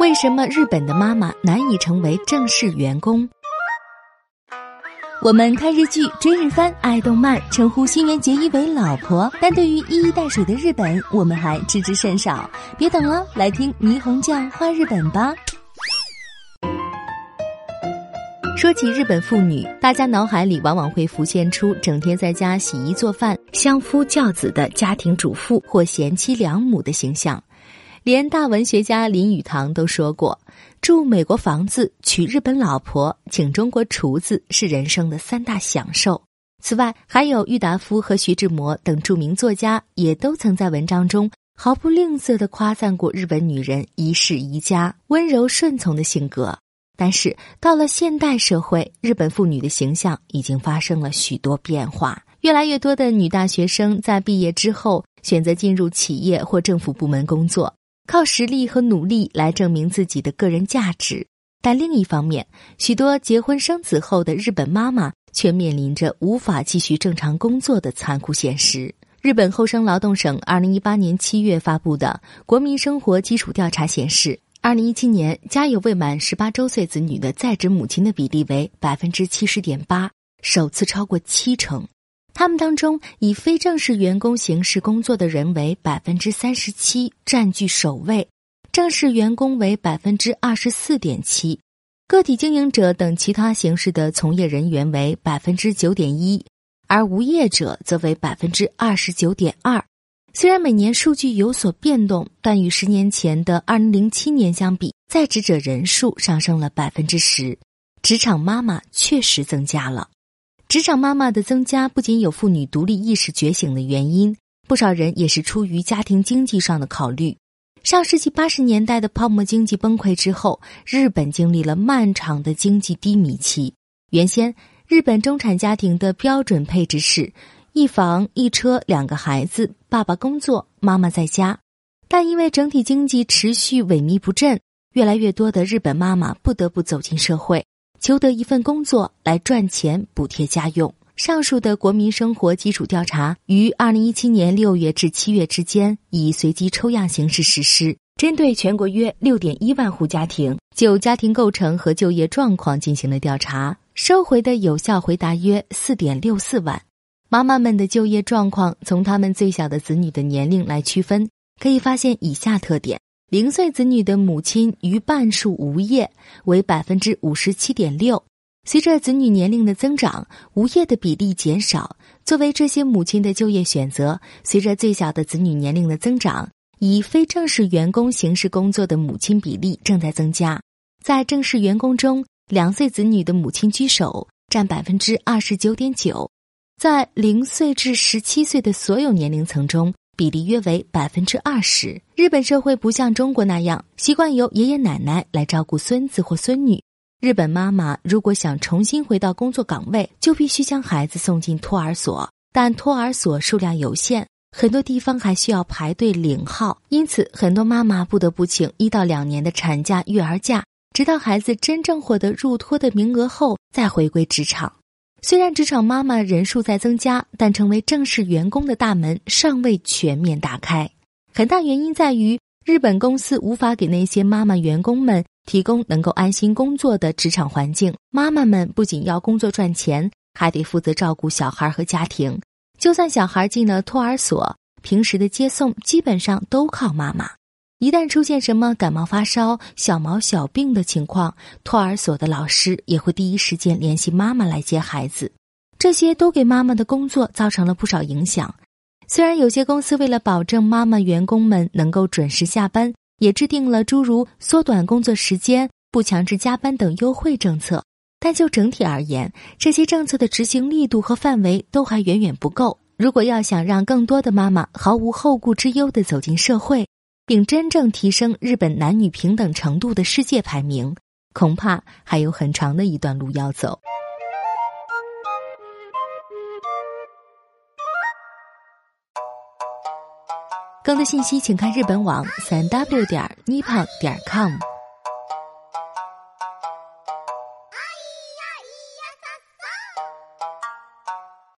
为什么日本的妈妈难以成为正式员工？我们看日剧、追日番、爱动漫，称呼新垣结衣为老婆，但对于一衣带水的日本，我们还知之甚少。别等了，来听霓虹酱画日本吧。说起日本妇女，大家脑海里往往会浮现出整天在家洗衣做饭、相夫教子的家庭主妇或贤妻良母的形象。连大文学家林语堂都说过：“住美国房子、娶日本老婆、请中国厨子是人生的三大享受。”此外，还有郁达夫和徐志摩等著名作家也都曾在文章中毫不吝啬地夸赞过日本女人一世宜家、温柔顺从的性格。但是，到了现代社会，日本妇女的形象已经发生了许多变化。越来越多的女大学生在毕业之后选择进入企业或政府部门工作。靠实力和努力来证明自己的个人价值，但另一方面，许多结婚生子后的日本妈妈却面临着无法继续正常工作的残酷现实。日本厚生劳动省二零一八年七月发布的《国民生活基础调查》显示，二零一七年家有未满十八周岁子女的在职母亲的比例为百分之七十点八，首次超过七成。他们当中以非正式员工形式工作的人为百分之三十七，占据首位；正式员工为百分之二十四点七，个体经营者等其他形式的从业人员为百分之九点一，而无业者则为百分之二十九点二。虽然每年数据有所变动，但与十年前的二零零七年相比，在职者人数上升了百分之十，职场妈妈确实增加了。职场妈妈的增加不仅有妇女独立意识觉醒的原因，不少人也是出于家庭经济上的考虑。上世纪八十年代的泡沫经济崩溃之后，日本经历了漫长的经济低迷期。原先，日本中产家庭的标准配置是一房一车两个孩子，爸爸工作，妈妈在家。但因为整体经济持续萎靡不振，越来越多的日本妈妈不得不走进社会。求得一份工作来赚钱补贴家用。上述的国民生活基础调查于二零一七年六月至七月之间以随机抽样形式实施，针对全国约六点一万户家庭，就家庭构成和就业状况进行了调查，收回的有效回答约四点六四万。妈妈们的就业状况从他们最小的子女的年龄来区分，可以发现以下特点。零岁子女的母亲逾半数无业，为百分之五十七点六。随着子女年龄的增长，无业的比例减少。作为这些母亲的就业选择，随着最小的子女年龄的增长，以非正式员工形式工作的母亲比例正在增加。在正式员工中，两岁子女的母亲居首，占百分之二十九点九。在零岁至十七岁的所有年龄层中。比例约为百分之二十。日本社会不像中国那样习惯由爷爷奶奶来照顾孙子或孙女。日本妈妈如果想重新回到工作岗位，就必须将孩子送进托儿所，但托儿所数量有限，很多地方还需要排队领号，因此很多妈妈不得不请一到两年的产假、育儿假，直到孩子真正获得入托的名额后再回归职场。虽然职场妈妈人数在增加，但成为正式员工的大门尚未全面打开。很大原因在于日本公司无法给那些妈妈员工们提供能够安心工作的职场环境。妈妈们不仅要工作赚钱，还得负责照顾小孩和家庭。就算小孩进了托儿所，平时的接送基本上都靠妈妈。一旦出现什么感冒、发烧、小毛小病的情况，托儿所的老师也会第一时间联系妈妈来接孩子，这些都给妈妈的工作造成了不少影响。虽然有些公司为了保证妈妈员工们能够准时下班，也制定了诸如缩短工作时间、不强制加班等优惠政策，但就整体而言，这些政策的执行力度和范围都还远远不够。如果要想让更多的妈妈毫无后顾之忧地走进社会，并真正提升日本男女平等程度的世界排名，恐怕还有很长的一段路要走。更多信息，请看日本网三 w 点 nippon 点 com。